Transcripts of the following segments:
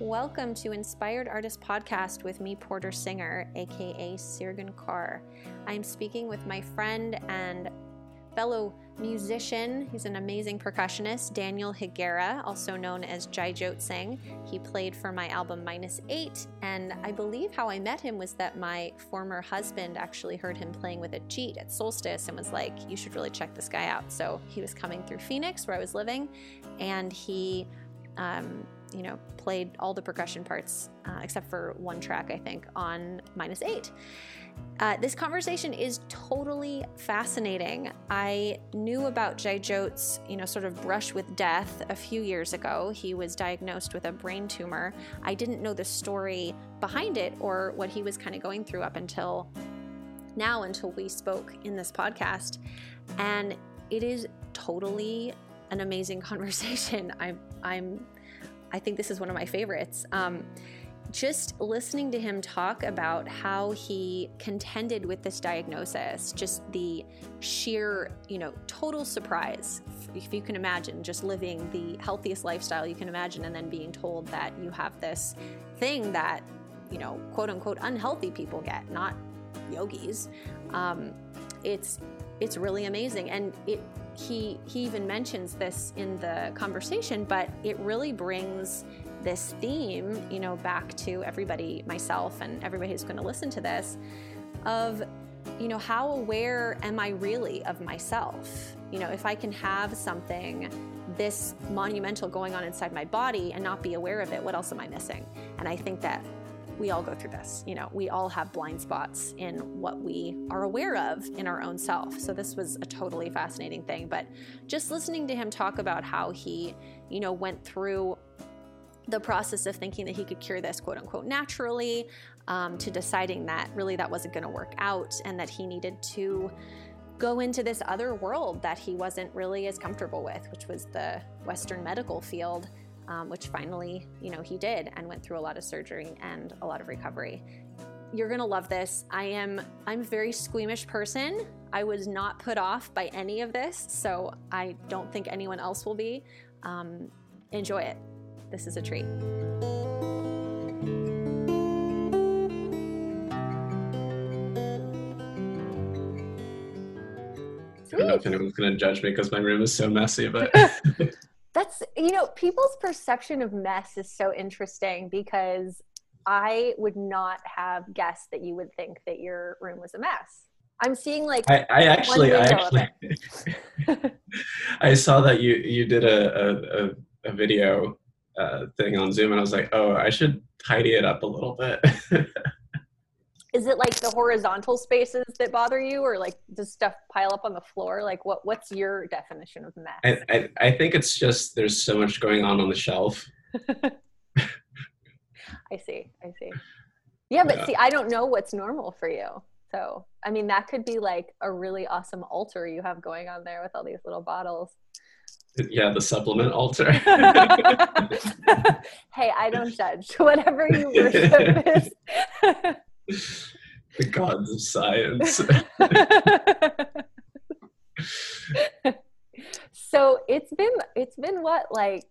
Welcome to Inspired Artist Podcast with me, Porter Singer, aka Sirgun Kaur. I'm speaking with my friend and fellow musician. He's an amazing percussionist, Daniel Higuera, also known as Jai Jot Singh. He played for my album Minus Eight, and I believe how I met him was that my former husband actually heard him playing with Ajeet at Solstice and was like, You should really check this guy out. So he was coming through Phoenix, where I was living, and he um, you know, played all the percussion parts uh, except for one track, I think, on minus eight. Uh, this conversation is totally fascinating. I knew about Jai Jot's, you know, sort of brush with death a few years ago. He was diagnosed with a brain tumor. I didn't know the story behind it or what he was kind of going through up until now, until we spoke in this podcast. And it is totally an amazing conversation. I'm, I'm I think this is one of my favorites. Um, just listening to him talk about how he contended with this diagnosis, just the sheer, you know, total surprise, if you can imagine, just living the healthiest lifestyle you can imagine, and then being told that you have this thing that, you know, quote unquote, unhealthy people get, not yogis. Um, it's it's really amazing, and it he he even mentions this in the conversation, but it really brings this theme, you know, back to everybody, myself and everybody who's going to listen to this, of you know, how aware am I really of myself? You know, if I can have something this monumental going on inside my body and not be aware of it, what else am I missing? And I think that we all go through this. You know, we all have blind spots in what we are aware of in our own self. So this was a totally fascinating thing. But just listening to him talk about how he, you know, went through the process of thinking that he could cure this quote unquote naturally um, to deciding that really that wasn't going to work out and that he needed to go into this other world that he wasn't really as comfortable with, which was the Western medical field um, which finally, you know, he did and went through a lot of surgery and a lot of recovery. You're gonna love this. I am I'm a very squeamish person. I was not put off by any of this, so I don't think anyone else will be. Um, enjoy it. This is a treat. I don't know if anyone's going to judge me because my room is so messy, but that's you know people's perception of mess is so interesting because i would not have guessed that you would think that your room was a mess. I'm seeing like i, I actually i actually i saw that you you did a a, a video uh, thing on zoom and i was like oh i should tidy it up a little bit is it like the horizontal spaces that bother you or like does stuff pile up on the floor? Like what what's your definition of mess? I i, I think it's just there's so much going on on the shelf. I see i see. Yeah but yeah. see i don't know what's normal for you. So i mean that could be like a really awesome altar you have going on there with all these little bottles. Yeah the supplement altar. Hey i don't judge. Whatever you worship is the gods of science. so it's been it's been what like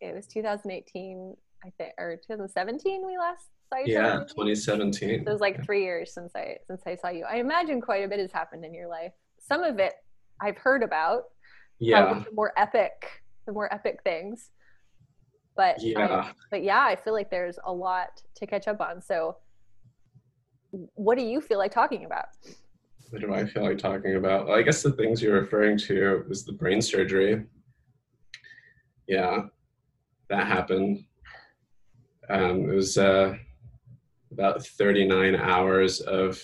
it was 2018 I think or 2017 we last saw you. Yeah, 2017. So it was like three years since I since I saw you. I imagine quite a bit has happened in your life. Some of it I've heard about. Yeah. The more epic, the more epic things. But yeah. Um, but yeah, I feel like there's a lot to catch up on. So what do you feel like talking about? What do I feel like talking about? Well, I guess the things you're referring to was the brain surgery. Yeah, that happened. Um, it was uh, about 39 hours of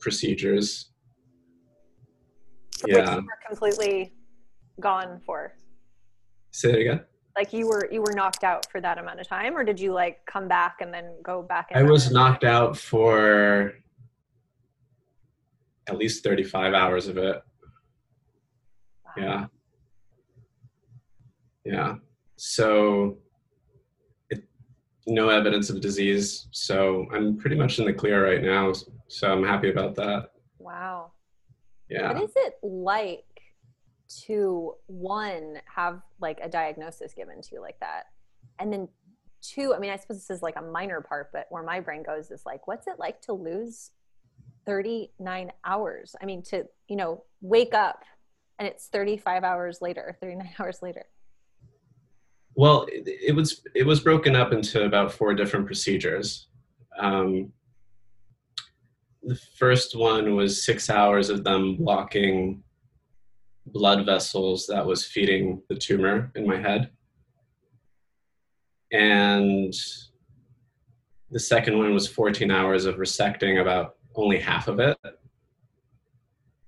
procedures. Yeah. completely gone for. Say it again like you were you were knocked out for that amount of time or did you like come back and then go back i was knocked out for at least 35 hours of it. Wow. yeah. Yeah. So it, no evidence of disease so i'm pretty much in the clear right now so i'm happy about that. Wow. Yeah. What is it like to one have like a diagnosis given to you like that and then two I mean, I suppose this is like a minor part, but where my brain goes is like, what's it like to lose 39 hours? I mean, to, you know, wake up and it's 35 hours later, 39 hours later. Well, it, was it was broken up into about four different procedures. Um, the first one was six hours of them blocking blood vessels that was feeding the tumor in my head. And the second one was 14 hours of resecting about only half of it.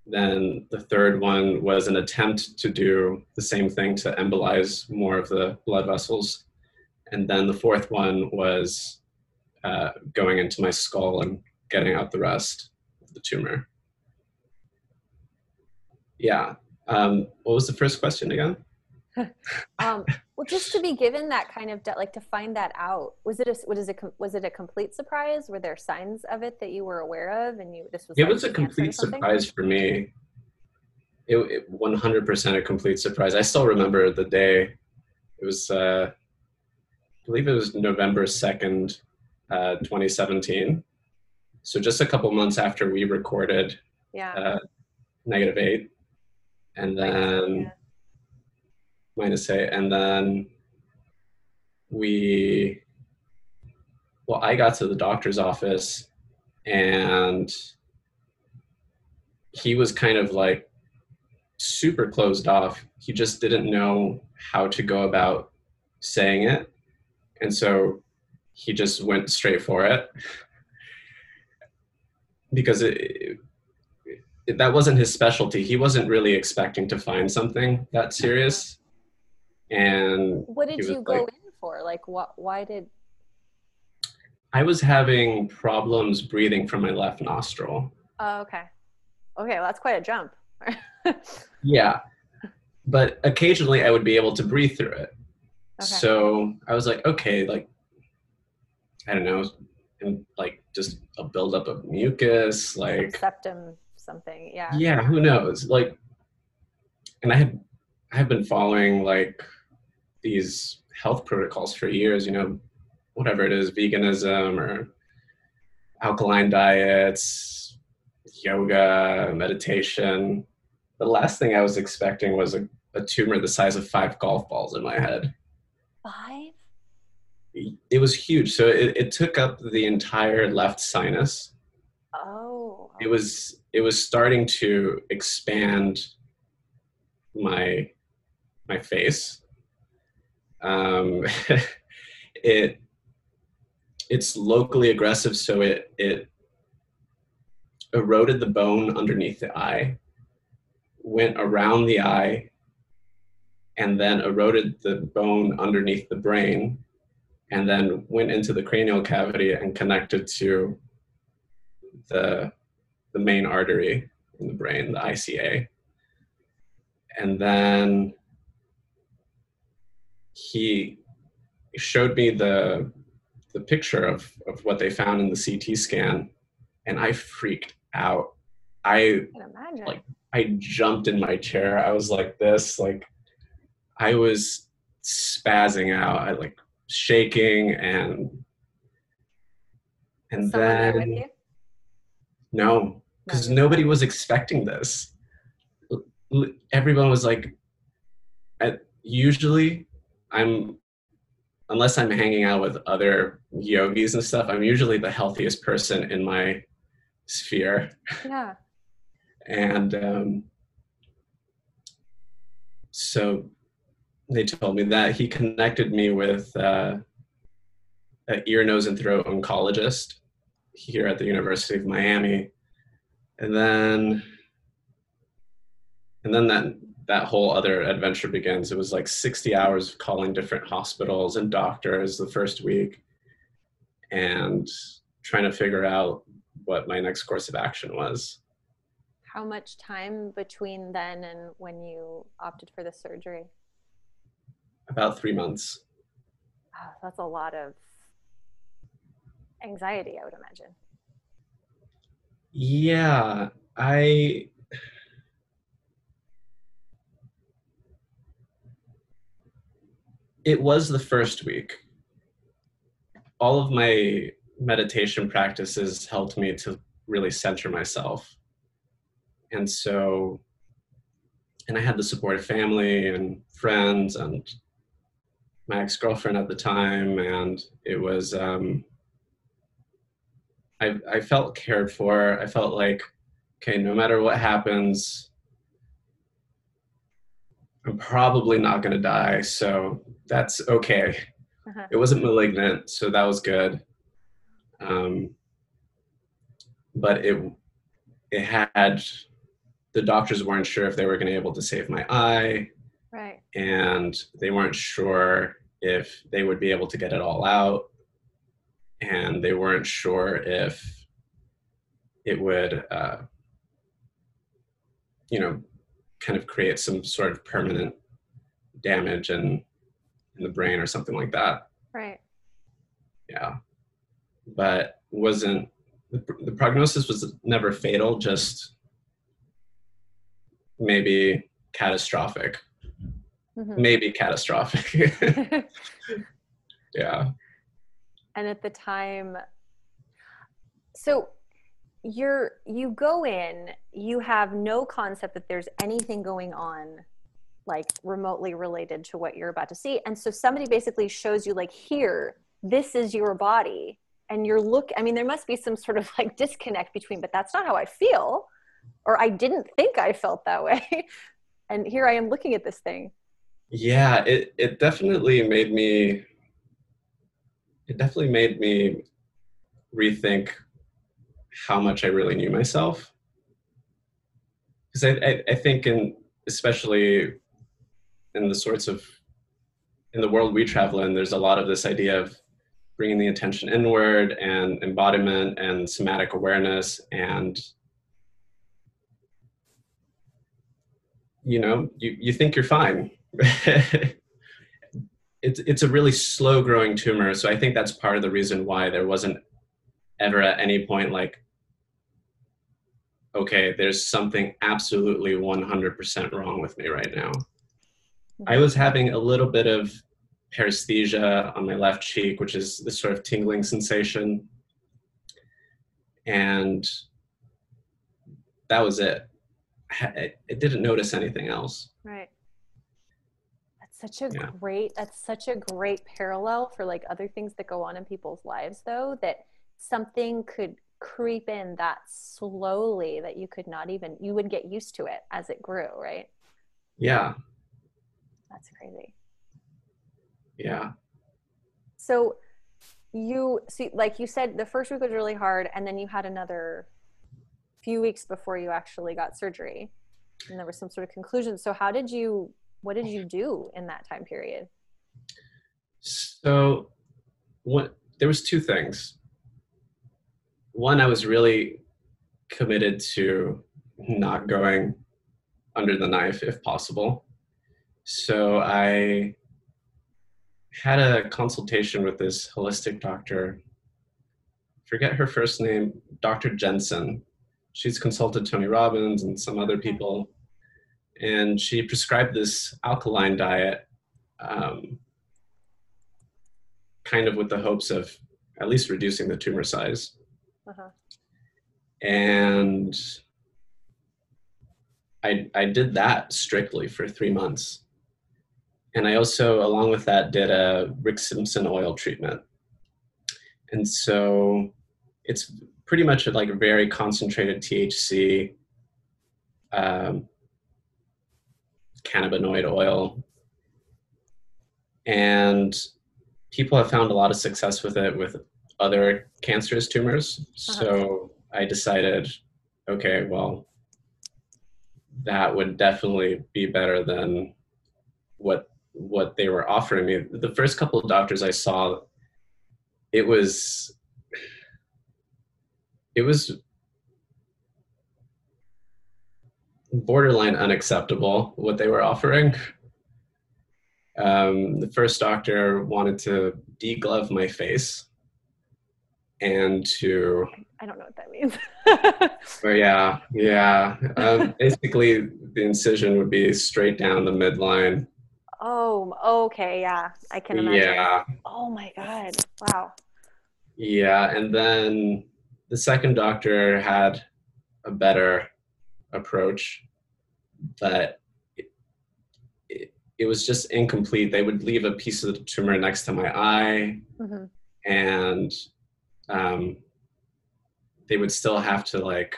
Then the third one was an attempt to do the same thing to embolize more of the blood vessels. And then the fourth one was uh, going into my skull and getting out the rest of the tumor. Yeah. Um, what was the first question again? um, well, just to be given that kind of de- like to find that out was it a was it was it a complete surprise? Were there signs of it that you were aware of, and you this was? It was a complete surprise for me. It, 100% a complete surprise. I still remember the day. It was, uh, I believe it was November 2nd, uh, 2017. So just a couple months after we recorded yeah. uh, Negative Eight, and then yeah. minus eight, and then we. Well, I got to the doctor's office, and he was kind of like super closed off. He just didn't know how to go about saying it, and so he just went straight for it because it, it, that wasn't his specialty. He wasn't really expecting to find something that serious. And what did you go like, in for? Like, what? Why did? I was having problems breathing from my left nostril. Oh, okay. Okay, well, that's quite a jump. yeah, but occasionally I would be able to breathe through it. Okay. So I was like, okay, like I don't know, and like just a buildup of mucus, like septum something. Yeah. Yeah, who knows? Like, and I had I have been following like these health protocols for years. You know, whatever it is, veganism or alkaline diets, yoga, meditation. The last thing I was expecting was a, a tumor the size of five golf balls in my head. Five? It was huge. So it, it took up the entire left sinus. Oh. It was it was starting to expand my my face. Um, it it's locally aggressive, so it it eroded the bone underneath the eye, went around the eye, and then eroded the bone underneath the brain, and then went into the cranial cavity and connected to the the main artery in the brain, the ICA. And then he showed me the the picture of, of what they found in the CT scan, and I freaked out. I, I like I jumped in my chair. I was like this, like I was spazzing out. I like shaking and and Someone then no because nobody was expecting this. Everyone was like, usually I'm, unless I'm hanging out with other yogis and stuff, I'm usually the healthiest person in my sphere. Yeah. and um, so they told me that he connected me with uh, an ear, nose, and throat oncologist here at the University of Miami and then and then that that whole other adventure begins. It was like 60 hours of calling different hospitals and doctors the first week and trying to figure out what my next course of action was. How much time between then and when you opted for the surgery? About three months. Oh, that's a lot of anxiety i would imagine yeah, I it was the first week. all of my meditation practices helped me to really center myself. And so, and I had the support of family and friends and my ex girlfriend at the time, and it was, um, I, I felt cared for. I felt like, okay, no matter what happens, I'm probably not going to die, so that's okay. Uh-huh. It wasn't malignant, so that was good. Um, but it it had the doctors weren't sure if they were going to be able to save my eye, right? And they weren't sure if they would be able to get it all out, and they weren't sure if it would, uh, you know, kind of create some sort of permanent damage in in the brain or something like that. Right. Yeah. But wasn't the, the prognosis was never fatal, just maybe catastrophic. Mm-hmm. Maybe catastrophic. yeah. And at the time, so you're you go in you have no concept that there's anything going on like remotely related to what you're about to see. And so somebody basically shows you like here this is your body. And you're look i mean there must be some sort of like disconnect between but that's not how i feel. Or i didn't think i felt that way. And here i am looking at this thing. Yeah it it definitely made me it definitely made me rethink how much I really knew myself. Because I, I, I think in especially in the sorts of in the world we travel in, there's a lot of this idea of bringing the attention inward and embodiment and somatic awareness and you know you, you think you're fine it's it's a really slow growing tumor so i think that's part of the reason why there wasn't ever at any point like okay, there's something absolutely 100% wrong with me right now. I was having a little bit of paresthesia on my left cheek, which is this sort of tingling sensation. And that was it. I, didn't notice anything else. Right. Such a yeah. great, that's such a great parallel for like other things that go on in people's lives, though, that something could creep in that slowly that you could not even you would get used to it as it grew right? Yeah. That's crazy. Yeah. So you see like you said the first week was really hard and then you had another few weeks before you actually got surgery and there was some sort of conclusion. So how did you what did you do in that time period so what there was two things one, I was really committed to not going under the knife if possible. So I had a consultation with this holistic doctor. Forget her first name, Dr. Jensen. She's consulted Tony Robbins and some other people. And she prescribed this alkaline diet, um, kind of with the hopes of at least reducing the tumor size. Uh-huh. And I, I did that strictly for three months. And I also, along with that, did a Rick Simpson oil treatment. And so it's pretty much like a very concentrated THC um, cannabinoid oil. And people have found a lot of success with it with other cancerous tumors. Uh-huh. So I decided, okay, well, that would definitely be better than what what they were offering me. The first couple of doctors I saw, it was it was borderline unacceptable what they were offering. Um, the first doctor wanted to deglove my face and to I don't know what that means. but yeah, yeah. Um, basically, the incision would be straight down the midline. Oh, okay, yeah, I can imagine. Yeah. Oh my god! Wow. Yeah, and then the second doctor had a better approach, but it, it, it was just incomplete. They would leave a piece of the tumor next to my eye, hmm and um, they would still have to like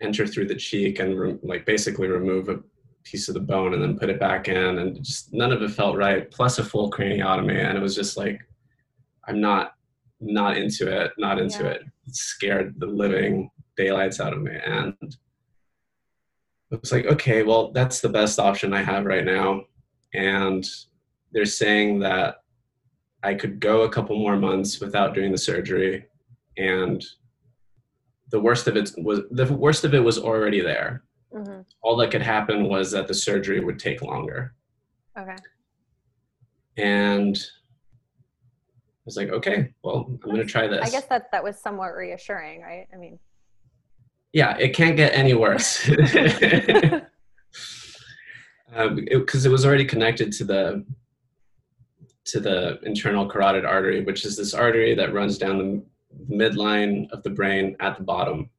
enter through the cheek and re- like basically remove a piece of the bone and then put it back in and just none of it felt right plus a full craniotomy and it was just like i'm not not into it not into Yeah. it scared the living daylights out of me and it was like okay well that's the best option i have right now. And they're saying that i could go a couple more months without doing the surgery. And the worst of it was the worst of it was already there. Hmm all that could happen was that the surgery would take longer. Okay. and i was like okay well i'm going to try this. I guess that that was somewhat reassuring, right? I mean, yeah it can't get any worse. Um, because it, was already connected to the to the internal carotid artery which is this artery that runs down the midline of the brain at the bottom.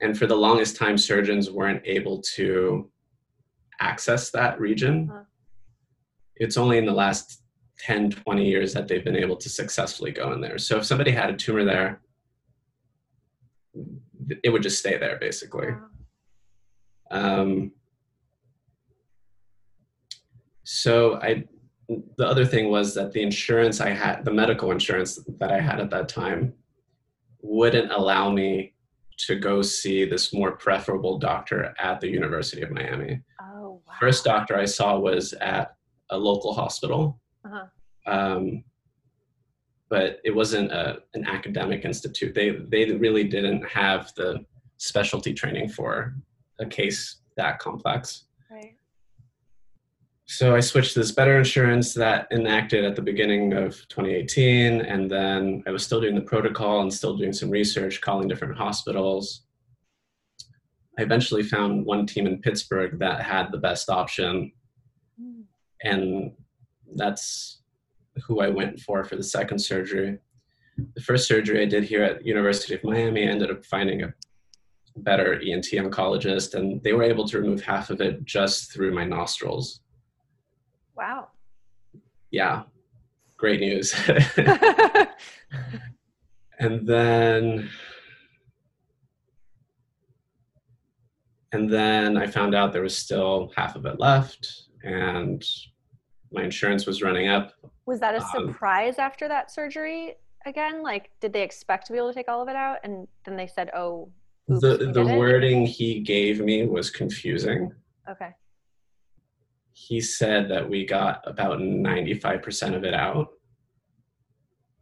And for the longest time surgeons weren't able to access that region. Huh. it's only in the last 10 20 years that they've been able to successfully go in there. So if somebody had a tumor there it would just stay there basically wow. um, so I, the other thing was that the insurance I had, the medical insurance that I had at that time, wouldn't allow me to go see this more preferable doctor at the University of Miami. oh wow. First doctor I saw was at a local hospital, Uh-huh. um, but it wasn't a, an academic institute. They they really didn't have the specialty training for a case that complex. Right. So I switched to this better insurance that enacted at the beginning of 2018, and then I was still doing the protocol and still doing some research, calling different hospitals. I eventually found one team in Pittsburgh that had the best option, Mm. and that's who I went for for the second surgery. The first surgery I did here at University of Miami, I ended up finding a better ENT oncologist, and they were able to remove half of it just through my nostrils. Wow. Yeah, great news. and then and then I found out there was still half of it left, and my insurance was running up. Was that a Um, surprise after that surgery again? Like, did they expect to be able to take all of it out, and then they said, "Oh, oops, the the did it? wording he gave me was confusing. Okay. He said that we got about 95% of it out.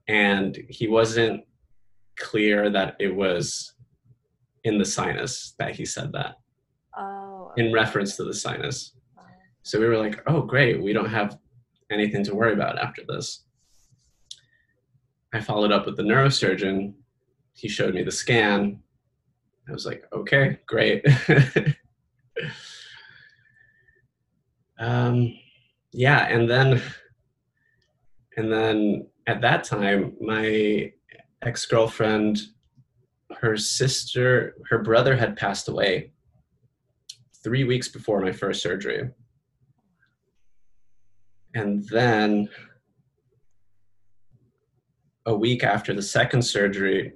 And he wasn't clear that it was in the sinus that he said that, Oh. in reference to the sinus. So we were like, oh, great, we don't have anything to worry about after this. I followed up with the neurosurgeon. He showed me the scan. I was like, okay, great. um, yeah, and then, and then at that time, my ex girlfriend, her sister, her brother had passed away three weeks before my first surgery. And then a week after the second surgery,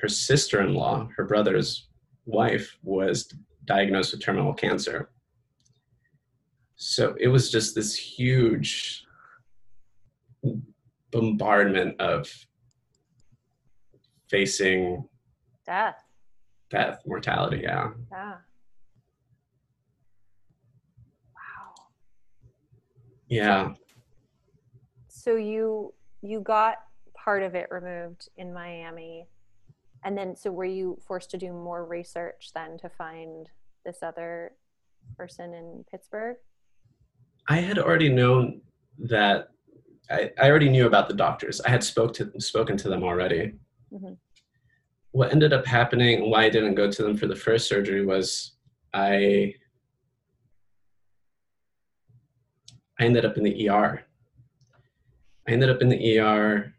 her sister in law, her brother's wife, was diagnosed with terminal cancer. So it was just this huge bombardment of facing Death. death, mortality. Yeah. Yeah. Yeah. So you you got part of it removed in Miami, and then so were you forced to do more research then to find this other person in Pittsburgh? I had already known that I, I already knew about the doctors. I had spoke to spoken to them already. Mhm. What ended up happening, why I didn't go to them for the first surgery was I I ended up in the ER. I ended up in the ER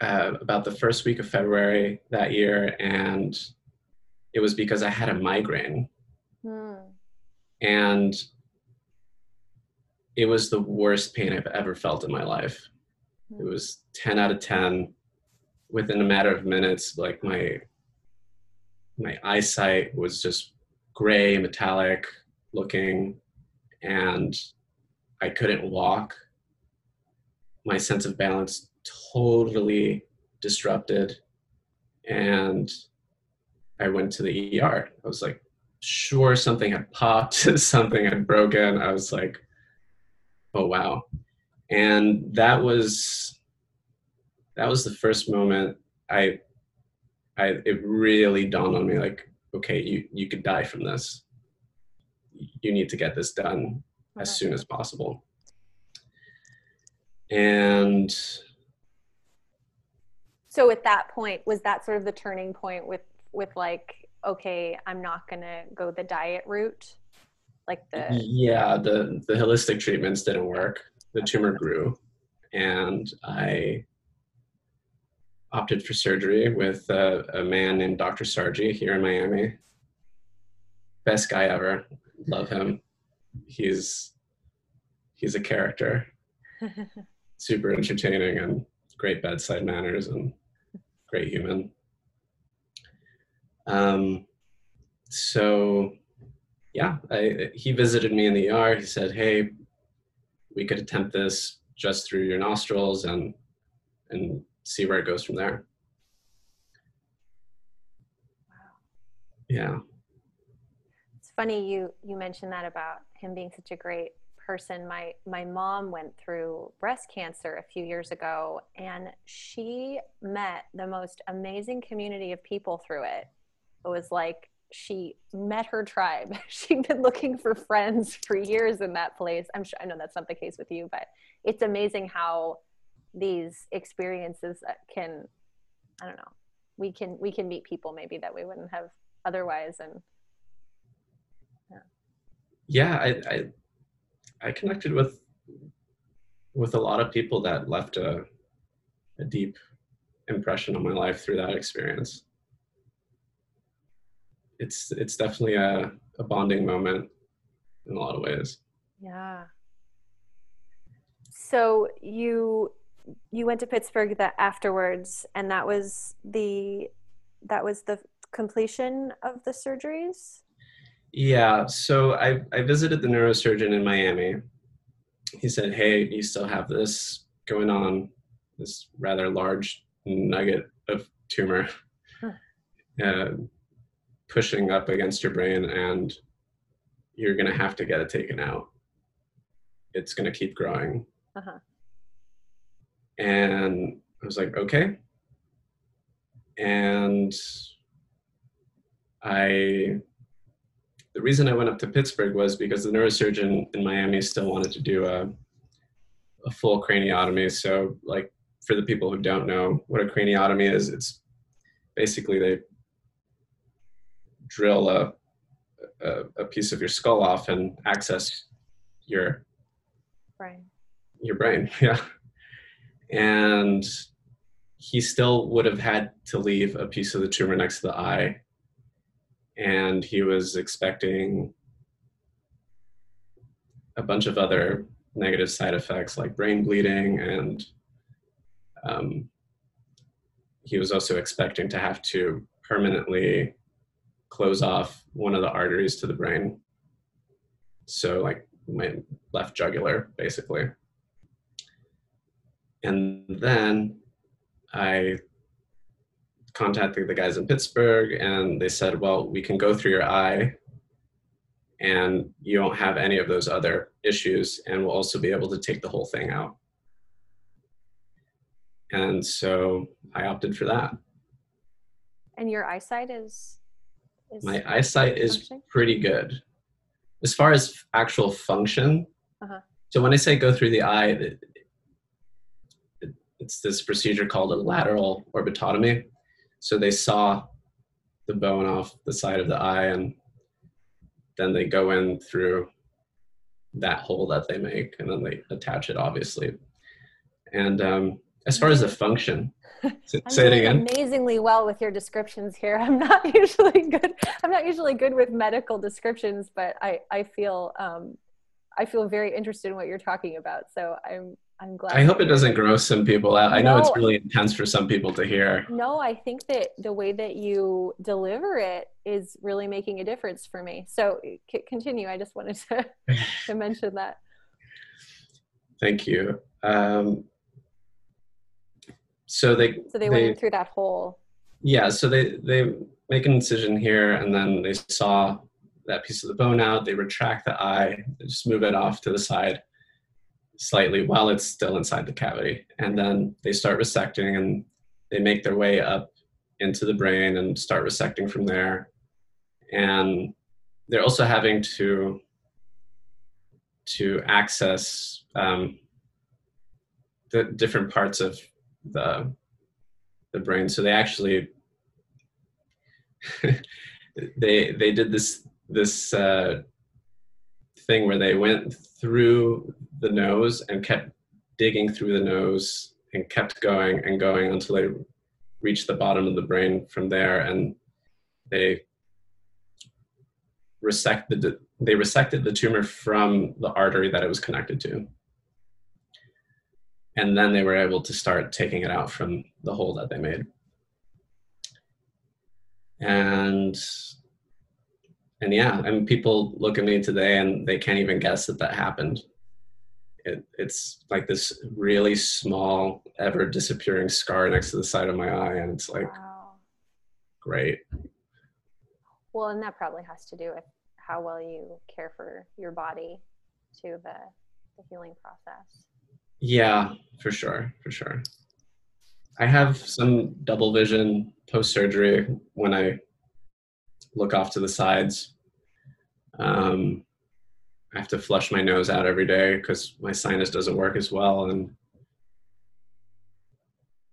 uh, about the first week of February that year, and it was because I had a migraine. Hmm. And it was the worst pain I've ever felt in my life. Hmm. It was 10 out of 10. Within a matter of minutes, like my my eyesight was just gray, metallic looking, and I couldn't walk. My sense of balance totally disrupted. And I went to the ER. I was like, sure, something had popped, something had broken. I was like, oh, wow. And that was that was the first moment I I it really dawned on me like okay you you could die from this you need to get this done okay. as soon as possible and so at that point was that sort of the turning point with with like okay i'm not going to go the diet route like the yeah the the holistic treatments didn't work the tumor grew and i opted for surgery with a, a man named Dr. Sargi here in Miami. Best guy ever. Love him. He's he's a character. Super entertaining and great bedside manners and great human. Um, so yeah, I, he visited me in the ER. He said, "Hey, we could attempt this just through your nostrils and and see where it goes from there. Wow. Yeah. Funny you you mentioned that about him being such a great person. My my mom went through breast cancer a few years ago and she met the most amazing community of people through it. It was like she met her tribe. She'd been looking for friends for years in that place. I'm sure I know that's not the case with you, but it's amazing how these experiences can i don't know we can we can meet people maybe that we wouldn't have otherwise and yeah I, I i connected with with a lot of people that left a, a deep impression on my life through that experience. It's it's definitely a, a bonding moment in a lot of ways. Yeah. So you you went to Pittsburgh that afterwards, and that was the that was the completion of the surgeries. Yeah, so I I visited the neurosurgeon in Miami. He said, "Hey, you still have this going on, this rather large nugget of tumor, huh. uh, pushing up against your brain, and you're gonna have to get it taken out. It's gonna keep growing." Uh-huh. And I was like, okay. And I, the reason I went up to Pittsburgh was because the neurosurgeon in Miami still wanted to do a, a full craniotomy. So, like, for the people who don't know what a craniotomy is, it's basically they drill a, a, a piece of your skull off and access your brain. Your brain, yeah and he still would have had to leave a piece of the tumor next to the eye and he was expecting a bunch of other negative side effects like brain bleeding and um, he was also expecting to have to permanently close off one of the arteries to the brain. So like my left jugular basically. And then I contacted the guys in Pittsburgh and they said, well, we can go through your eye and you don't have any of those other issues and we'll also be able to take the whole thing out. And so I opted for that. And your eyesight is, is my eyesight is pretty good. As far as actual function, uh-huh. so when I say go through the eye, it's this procedure called a lateral orbitotomy. So they saw the bone off the side of the eye and then they go in through that hole that they make and then they attach it obviously. And um, as far as the function, say it again. amazingly well with your descriptions here. I'm not usually good. I'm not usually good with medical descriptions, but I I feel um, I feel very interested in what you're talking about. So I'm I'm glad. I hope it doesn't gross some people out. I know it's really intense for some people to hear. No, I think that the way that you deliver it is really making a difference for me. So c- continue. I just wanted to, to mention that. Thank you. Um, so they So they, went in through that hole. yeah so they they make an incision here and then they saw that piece of the bone out they retract the eye they just move it off to the side slightly while it's still inside the cavity. And then they start resecting and they make their way up into the brain and start resecting from there. And they're also having to to access um, the different parts of the the brain. So they actually they they did this this uh, thing where they went through the nose and kept digging through the nose and kept going and going until they reached the bottom of the brain from there and they resected the, they resected the tumor from the artery that it was connected to. And then they were able to start taking it out from the hole that they made. And and yeah and people look at me today and they can't even guess that that happened it, it's like this really small ever disappearing scar next to the side of my eye and it's like Wow. great Well, and that probably has to do with how well you care for your body to the, the healing process. yeah for sure for sure i have some double vision post surgery when i look off to the sides um, i have to flush my nose out every day because my sinus doesn't work as well and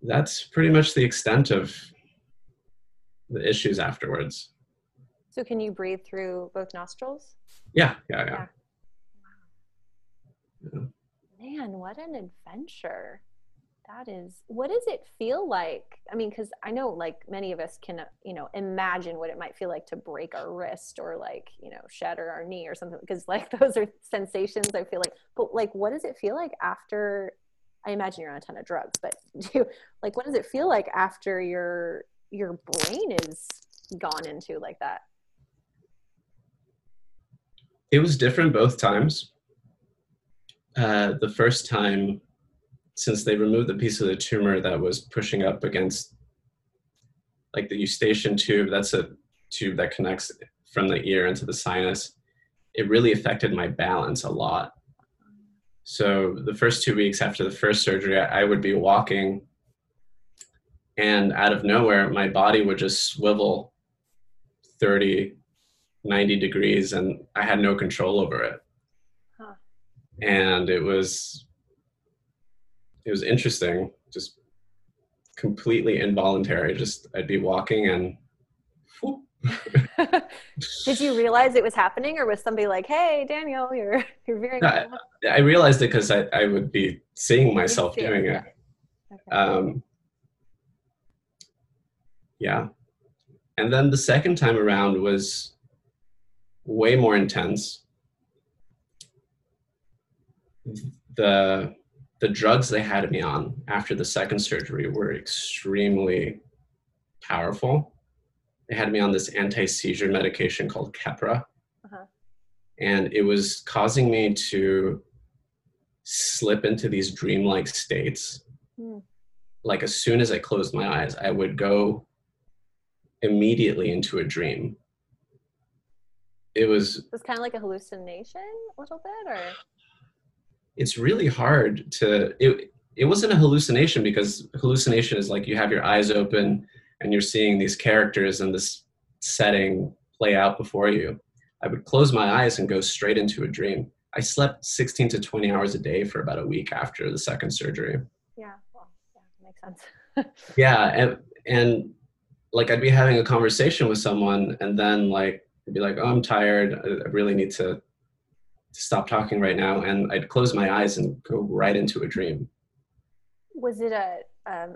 that's pretty much the extent of the issues afterwards. So can you breathe through both nostrils? yeah yeah yeah. Man, what an adventure. That is, what does it feel like? I mean, because I know like many of us can, you know, imagine what it might feel like to break our wrist or like, you know, shatter our knee or something, because like those are sensations I feel like. But like, what does it feel like after? I imagine you're on a ton of drugs, but do like, what does it feel like after your your brain is gone into like that? it was different both times. Uh, the first time, since they removed the piece of the tumor that was pushing up against, like the eustachian tube, that's a tube that connects from the ear into the sinus, it really affected my balance a lot. So the first two weeks after the first surgery, I, would be walking, and out of nowhere, my body would just swivel 30, 90 degrees and I had no control over it. Huh. And it was it was interesting, just completely involuntary. Just I'd be walking and whoop. Did you realize it was happening, or was somebody like, "Hey, Daniel, you're you're veering"? No, off?" I realized it because I, I would be seeing myself see doing yeah. it. Okay. Um, yeah. And then the second time around was way more intense. The the drugs they had me on after the second surgery were extremely powerful. They had me on this anti-seizure medication called Keppra. Uh-huh. And it was causing me to slip into these dreamlike states Hmm. like as soon as I closed my eyes, I would go immediately into a dream. It was It was kind of like a hallucination, a little bit, or it's really hard to it it wasn't a hallucination because hallucination is like you have your eyes open and you're seeing these characters and this setting play out before you. I would close my eyes and go straight into a dream. I slept 16 to 20 hours a day for about a week after the second surgery. yeah, well, yeah, makes sense. yeah and and like i'd be having a conversation with someone and then like i'd be like oh i'm tired i I really need to stop talking right now and i'd close my eyes and go right into a dream Was it a um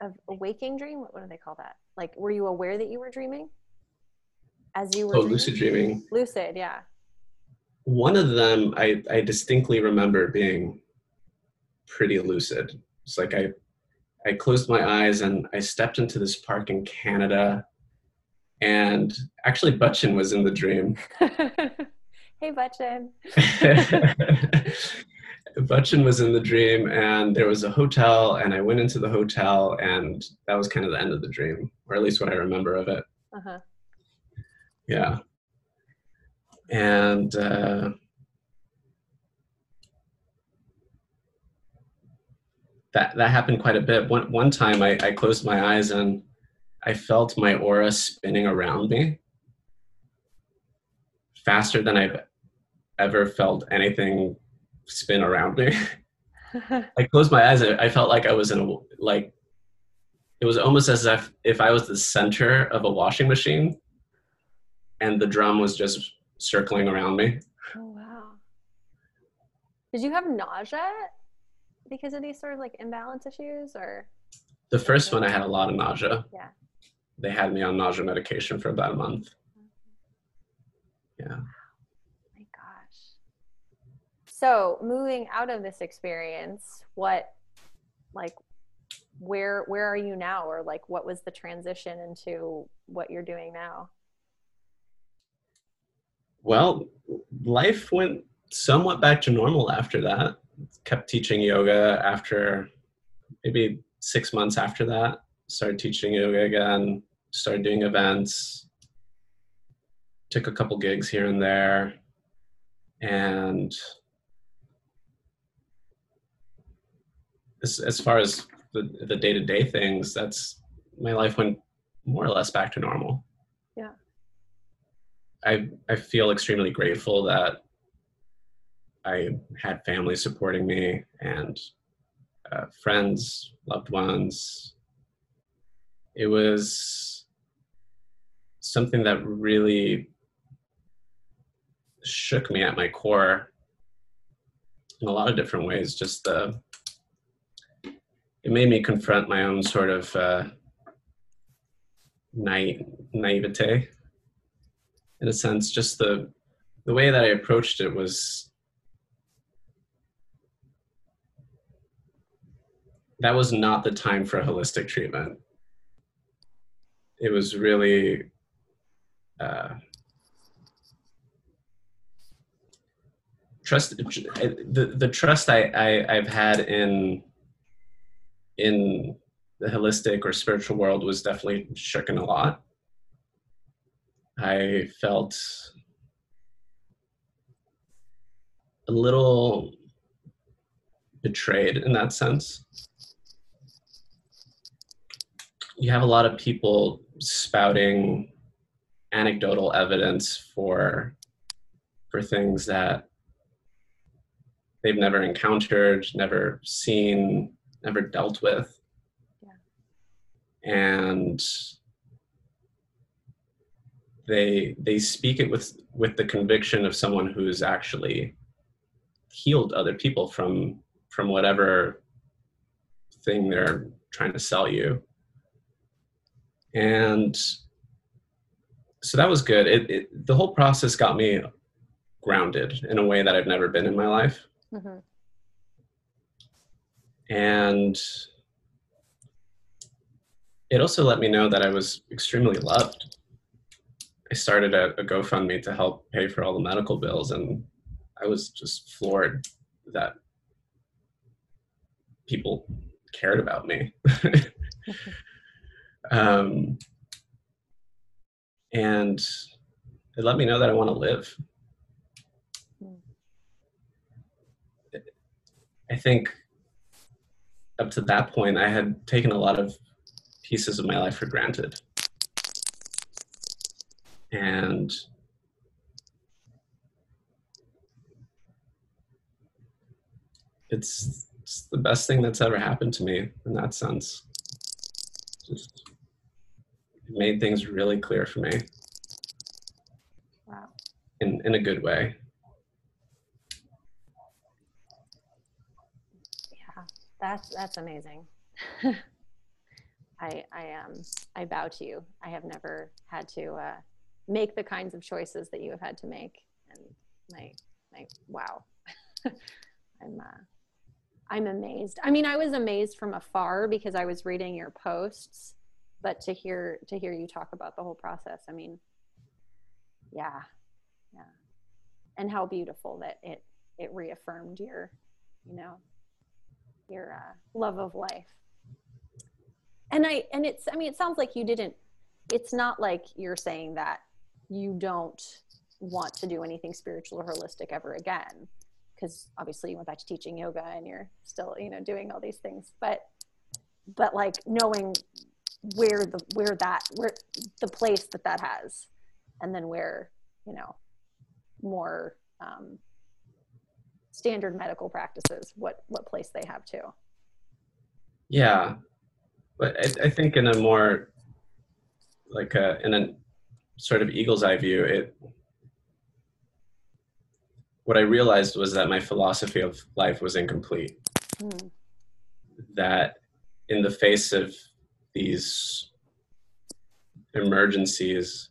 a, a waking dream? What, what do they call that? Like, were you aware that you were dreaming? As you were Oh, dreaming? lucid dreaming. Lucid, yeah. One of them, I, I distinctly remember being pretty lucid. It's like I, I closed my eyes and I stepped into this park in Canada, and actually Butchin was in the dream. hey, Butchin. Butchin was in the dream, and there was a hotel, and I went into the hotel, and that was kind of the end of the dream, or at least what I remember of it. Uh-huh. Yeah. And uh, that that happened quite a bit. One one time, I, I closed my eyes and I felt my aura spinning around me faster than I've ever felt anything spin around me. I closed my eyes and I felt like I was in a like it was almost as if if I was the center of a washing machine and the drum was just circling around me. oh, wow. Did you have nausea because of these sort of like imbalance issues or? The first one I had a lot of nausea. Yeah. They had me on nausea medication for about a month. Yeah. So moving out of this experience, what like where where are you now or like what was the transition into what you're doing now? Well, life went somewhat back to normal after that. Kept teaching yoga after maybe six months after that. Started teaching yoga again, started doing events, took a couple gigs here and there. And as, as far as the, the day-to-day things, that's my life went more or less back to normal. Yeah. I I feel extremely grateful that I had family supporting me and uh, friends, loved ones. It was something that really shook me at my core in a lot of different ways. Just the it made me confront my own sort of uh, naive, naivete in a sense just the the way that i approached it was that was not the time for holistic treatment. It was really uh, trust the, the trust I, I i've had in in the holistic or spiritual world was definitely shooken a lot I felt a little betrayed in that sense. You have a lot of people spouting anecdotal evidence for for things that they've never encountered, never seen, never dealt with. Yeah. And they they speak it with with the conviction of someone who's actually healed other people from from whatever thing they're trying to sell you and so that was good it, it the whole process got me grounded in a way that i've never been in my life mm-hmm. And it also let me know that i was extremely loved I started a, a, GoFundMe to help pay for all the medical bills, and I was just floored that people cared about me. um, and it let me know that I want to live. I think up to that point, I had taken a lot of pieces of my life for granted and it's, it's, the best thing that's ever happened to me in that sense. Just it made things really clear for me. Wow. In in a good way. Yeah, That's that's amazing. I I um I bow to you. I have never had to uh, make the kinds of choices that you have had to make, and my my wow, I'm uh, I'm amazed. I mean, I was amazed from afar because I was reading your posts, but to hear to hear you talk about the whole process, I mean, yeah, yeah, and how beautiful that it it reaffirmed your, you know, your uh, love of life. And I and it's I mean, it sounds like you didn't. It's not like you're saying that you don't want to do anything spiritual or holistic ever again because obviously you went back to teaching yoga and you're still you know doing all these things but but like knowing where the where that where the place that that has and then where you know more um, standard medical practices what what place they have too yeah but i, I think in a more like a in a sort of eagle's eye view it what I realized was that my philosophy of life was incomplete. Mm. That in the face of these emergencies,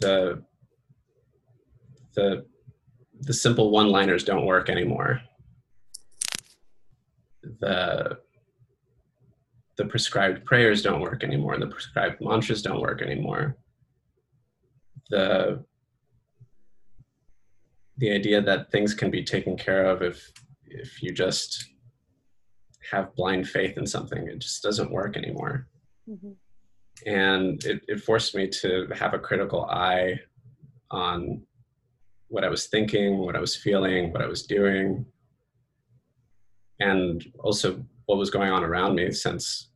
the the the simple one-liners don't work anymore. The the prescribed prayers don't work anymore. and The prescribed mantras don't work anymore. The the idea that things can be taken care of if if you just have blind faith in something it just doesn't work anymore mm-hmm. and it, it forced me to have a critical eye on what i was thinking what i was feeling what i was doing and also what was going on around me since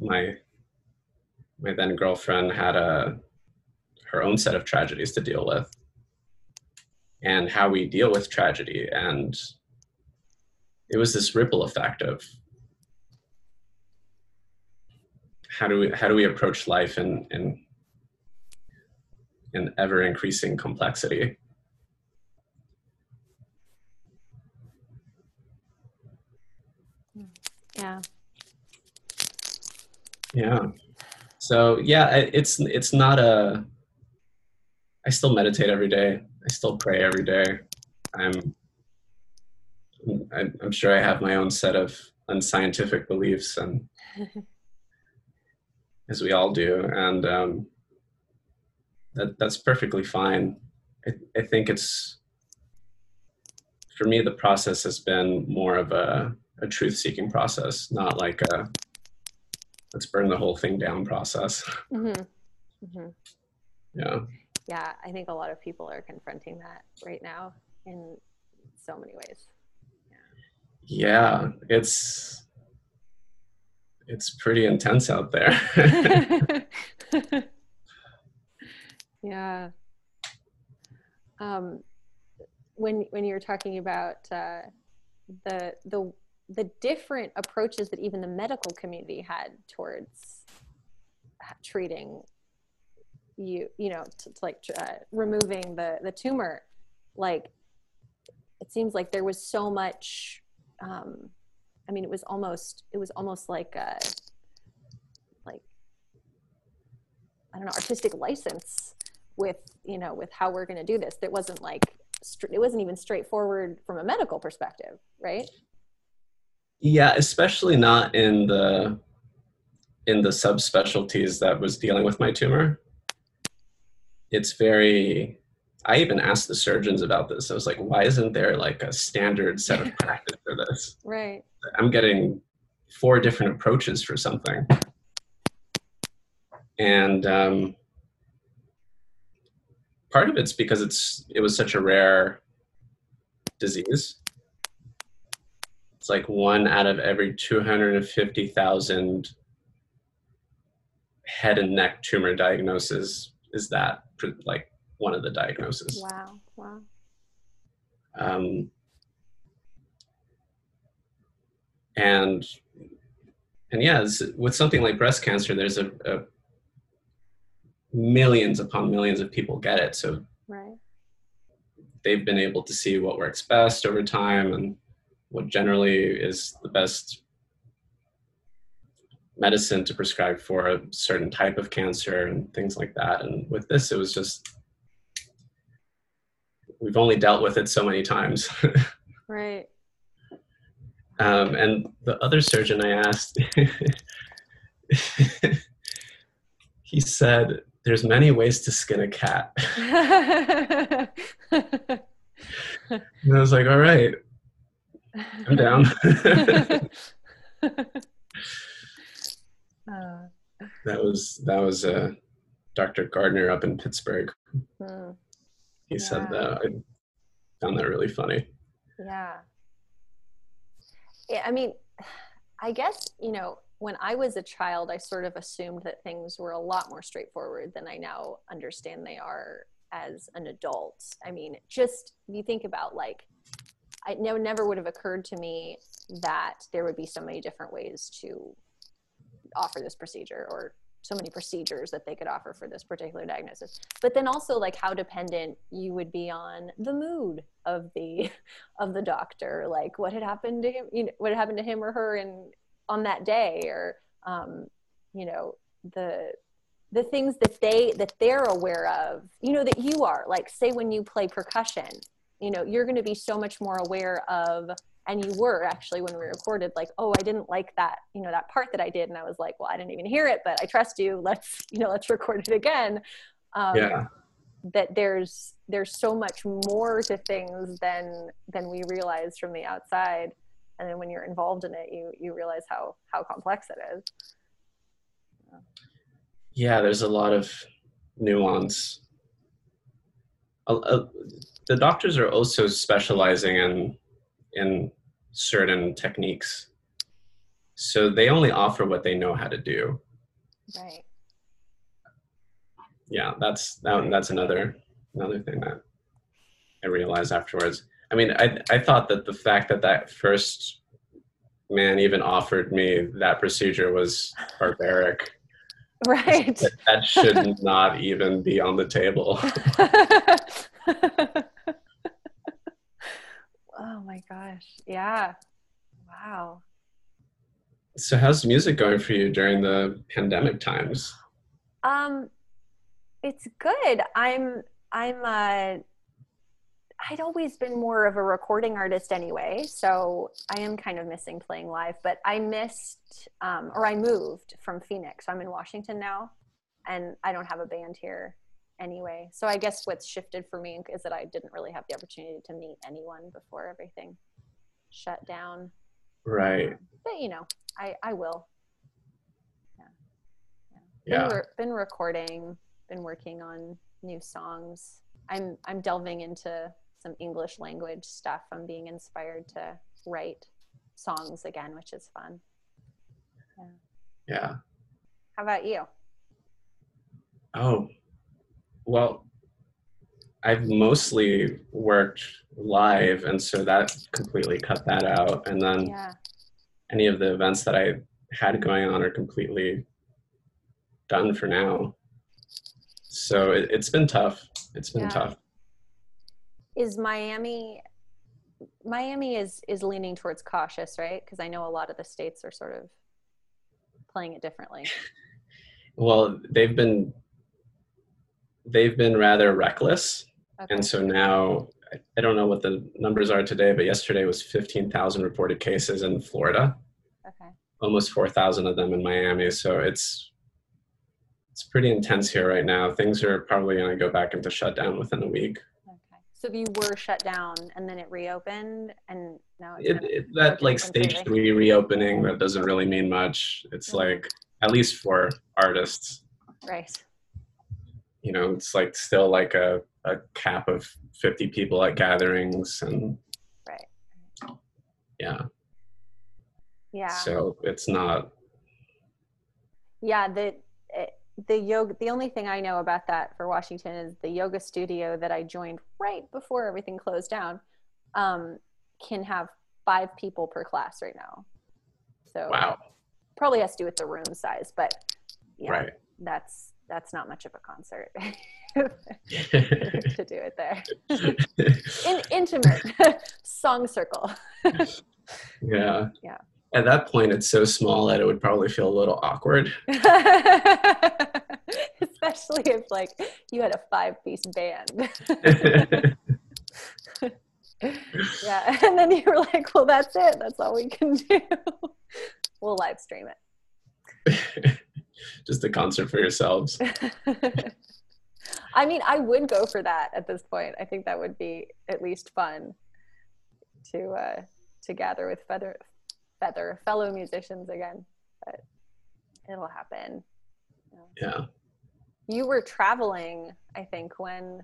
my my then girlfriend had a her own set of tragedies to deal with and how we deal with tragedy. And it was this ripple effect of how do we how do we approach life in in in ever increasing complexity. Yeah. Yeah. So yeah, it's it's not a. I still meditate every day. I still pray every day. I'm I'm sure I have my own set of unscientific beliefs, and as we all do, and um, that that's perfectly fine. I, I think it's for me the process has been more of a, a truth-seeking process, not like a let's burn the whole thing down process. Mm-hmm. Mm-hmm. Yeah yeah, I think a lot of people are confronting that right now in so many ways. Yeah, yeah it's it's pretty intense out there. yeah. Um, when when you were talking about uh, the the the different approaches that even the medical community had towards treating you you know to, to like uh, removing the the tumor like it seems like there was so much um i mean it was almost it was almost like a like i don't know artistic license with you know with how we're going to do this that wasn't like it wasn't even straightforward from a medical perspective right yeah especially not in the in the subspecialties that was dealing with my tumor it's very I even asked the surgeons about this. I was like, why isn't there like a standard set of practice for this? Right. I'm getting four different approaches for something. And um, part of it's because it's it was such a rare disease. Like one out of every 250,000 head and neck tumor diagnoses is that like one of the diagnoses. Wow! Wow. Um, and and yeah, with something like breast cancer, there's a, a, millions upon millions of people get it. So right. they've been able to see what works best over time, and what generally is the best medicine to prescribe for a certain type of cancer and things like that. And with this, it was just we've only dealt with it so many times. right. Um, and the other surgeon I asked, he said, "There's many ways to skin a cat." and I was like, "All right, I'm down." uh, that was that was uh, Dr. Gardner up in Pittsburgh. Hmm. He yeah. said that. I found that really funny. Yeah. Yeah, I mean, I guess, you know, when I was a child, I sort of assumed that things were a lot more straightforward than I now understand they are as an adult. I mean, just you think about like, I never never would have occurred to me that there would be so many different ways to offer this procedure or so many procedures that they could offer for this particular diagnosis. But then also like how dependent you would be on the mood of the of the doctor. Like what had happened to him you know what had happened to him or her and on that day or um, you know the the things that they that they're aware of you know that you are. Like say when you play percussion you know you're going to be so much more aware of and you were actually when we recorded like oh i didn't like that you know that part that i did and i was like well i didn't even hear it but i trust you. Let's you know let's record it again. Um, yeah. that there's there's so much more to things than than we realize from the outside. And then when you're involved in it you you realize how how complex it is. Yeah there's a lot of nuance the doctors are also specializing in in certain techniques. So they only offer what they know how to do. Right. Yeah, that's that, that's another another thing that I realized afterwards. I mean, I I thought that the fact that that first man even offered me that procedure was barbaric. Right. That, that should not even be on the table. Oh my gosh. Yeah. Wow. So how's music going for you during the pandemic times? Um it's good. I'm I'm uh I'd always been more of a recording artist anyway, so I am kind of missing playing live. But I missed, um, or I moved from Phoenix. So I'm in Washington now, and I don't have a band here anyway. So I guess what's shifted for me is that I didn't really have the opportunity to meet anyone before everything shut down. Right. But you know, I I will. Yeah. Yeah. Been, re- been recording, been working on new songs. I'm I'm delving into some English language stuff. I'm being inspired to write songs again, which is fun. Yeah. Yeah. How about you? Oh, well, I've mostly worked live, and so that completely cut that out. And then yeah. any of the events that I had going on are completely done for now. So it, has been tough. It's been yeah. tough. Is Miami? Miami is is leaning towards cautious, right? Because I know a lot of the states are sort of playing it differently. well, they've been they've been rather reckless. Okay. And so now, I don't know what the numbers are today, but yesterday was 15,000 reported cases in Florida. Okay. Almost 4,000 of them in Miami. So it's it's pretty intense here right now. Things are probably going to go back into shutdown within a week. Okay. So you were shut down and then it reopened and now it, it, that like stage three reopening that doesn't really mean much. It's mm-hmm. like at least for artists. Right you know it's like still like a, a cap of 50 people at gatherings and right. Yeah. Yeah. So it's not yeah the eh, the yoga the only thing i know about that for washington is the yoga studio that i joined right before everything closed down um, can have five people per class right now. So wow. probably has to do with the room size but yeah right. that's that's not much of a concert to do it there. In, intimate song circle. Yeah. Yeah. At that point, it's so small that it would probably feel a little awkward. Especially if like you had a five piece band. yeah. And then you were like, well, that's it. That's all we can do. we'll live stream it. Just a concert for yourselves. I mean, I would go for that at this point. I think that would be at least fun to uh, to gather with feather feather fellow musicians again. But it'll happen. Yeah. You were traveling, I think, when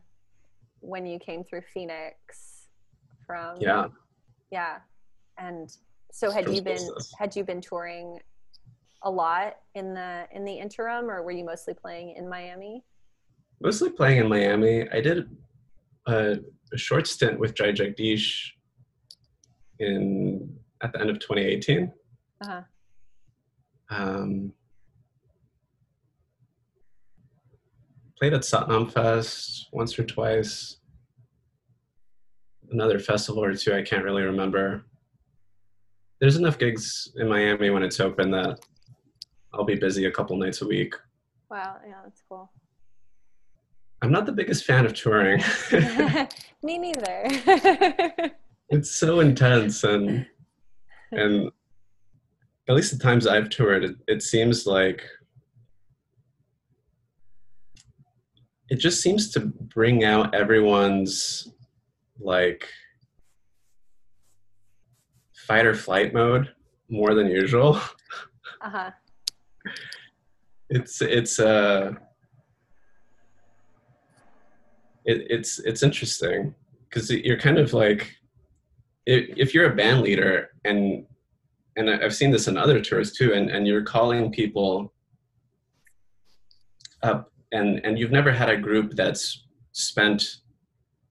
when you came through Phoenix from Yeah. yeah. And so had you been had you been touring a lot in the in the interim or were you mostly playing in Miami? Mostly playing in Miami. I did a, a short stint with Jai-Jagdeesh in at the end of 2018. Uh-huh. Um, played at Satnam Fest once or twice. Another festival or two, I can't really remember. There's enough gigs in Miami when it's open that I'll be busy a couple nights a week. Wow, yeah, that's cool. I'm not the biggest fan of touring. Me neither. it's so intense and and at least the times I've toured, it, it seems like it just seems to bring out everyone's like fight or flight mode more than usual. uh-huh. It's it's uh it, it's it's interesting because you're kind of like if, you're a band leader and and I've seen this in other tours too, and, and you're calling people up and and you've never had a group that's spent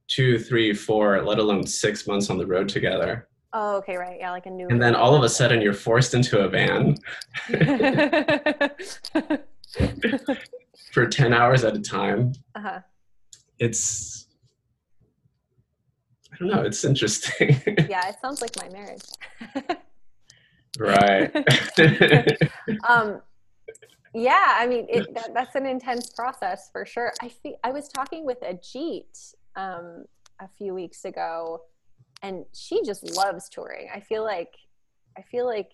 two, three, four, let alone six months on the road together. Oh, okay, right. Yeah, like a new And then all of a sudden you're forced into a van for 10 hours at a time. uh-huh. It's I don't know, it's interesting. Yeah, it sounds like my marriage. right. um yeah i mean it, that, that's an intense process for sure i feel i was talking with Ajeet um a few weeks ago and she just loves touring i feel like i feel like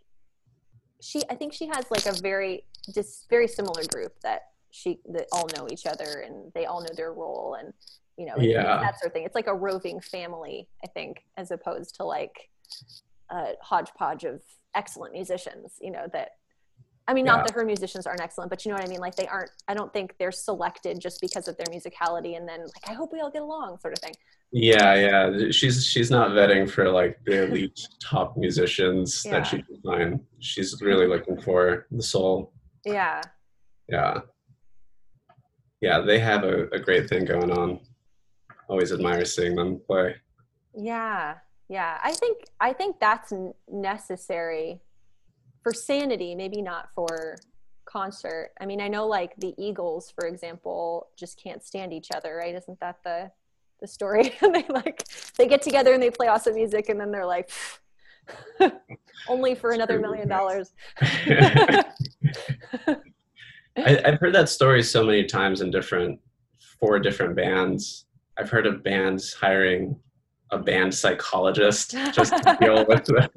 she i think she has like a very just very similar group that she that all know each other and they all know their role and you know Yeah. that sort of thing it's like a roving family i think as opposed to like a hodgepodge of excellent musicians you know that I mean, Yeah. not that her musicians aren't excellent, but you know what I mean? Like they aren't, I don't think they're selected just because of their musicality and then like, I hope we all get along sort of thing. Yeah, yeah. She's she's not vetting for like the elite top musicians Yeah. that she can find. She's really looking for the soul. Yeah. Yeah. Yeah, they have a, a great thing going on. Always admire seeing them play. Yeah. Yeah. I think, I think that's necessary for sanity, maybe not for concert. I mean, I know like the Eagles, for example, just can't stand each other, right? Isn't that the, the story? and they like, they get together and they play awesome music and then they're like, only for another million dollars. I, I've heard that story so many times in different four different bands. I've heard of bands hiring a band psychologist just to deal with the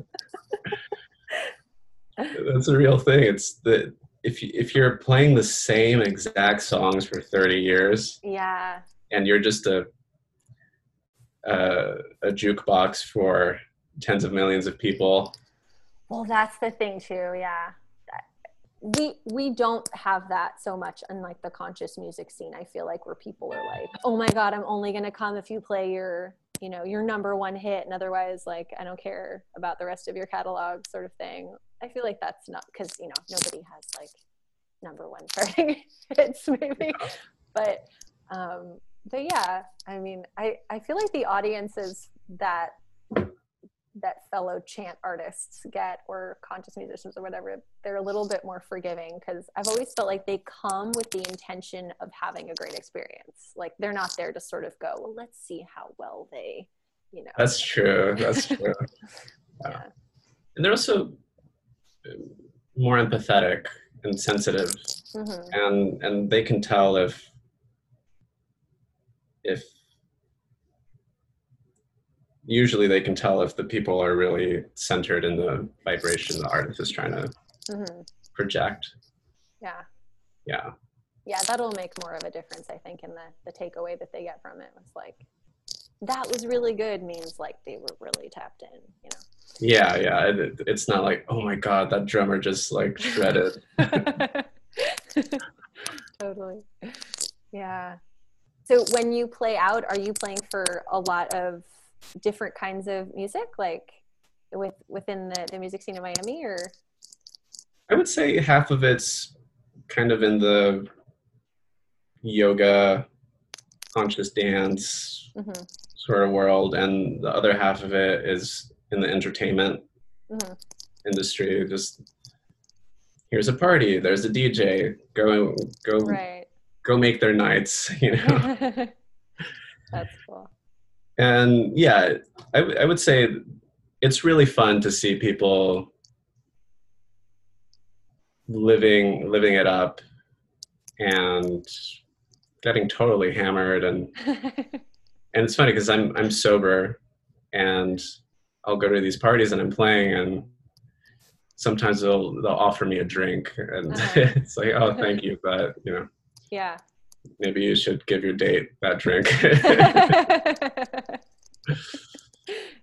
That's a real thing. It's the if you, if you're playing the same exact songs for 30 years yeah. and you're just a a, a jukebox for tens of millions of people, Well, that's the thing too. Yeah. We we don't have that so much in like the conscious music scene. I feel like where people are like, "Oh my god, I'm only going to come if you play your, you know, your number one hit and otherwise like I don't care about the rest of your catalog sort of thing." I feel like that's not cuz you know, nobody has like number one charting hits maybe. But um but yeah, I mean, I I feel like the audiences that that fellow chant artists get or conscious musicians or whatever they're a little bit more forgiving because i've always felt like they come with the intention of having a great experience like they're not there to sort of go well let's see how well they you know that's true. That's true. yeah and they're also more empathetic and sensitive. Hmm and and they can tell if if usually they can tell if the people are really centered in the vibration the artist is trying to hmm project. Yeah. yeah. Yeah, that'll make more of a difference, I think, in the, the takeaway that they get from it. Was like, that was really good means like they were really tapped in, you know. yeah yeah it, it's not like oh my god that drummer just like shredded totally. Yeah. So when you play out, are you playing for a lot of different kinds of music, like with within the, the music scene in Miami, or? i would say half of it's kind of in the yoga conscious dance Mhm, sort of world and the other half of it is in the entertainment mhm. industry just here's a party there's a dj go go Right. go make their nights you know That's cool. and yeah I, w- I would say it's really fun to see people living living it up and getting totally hammered and and it's funny because I'm I'm sober, and I'll go to these parties and I'm playing, and sometimes they'll they'll offer me a drink, and Uh-huh. it's like, oh, thank you, but you know, yeah. maybe you should give your date that drink.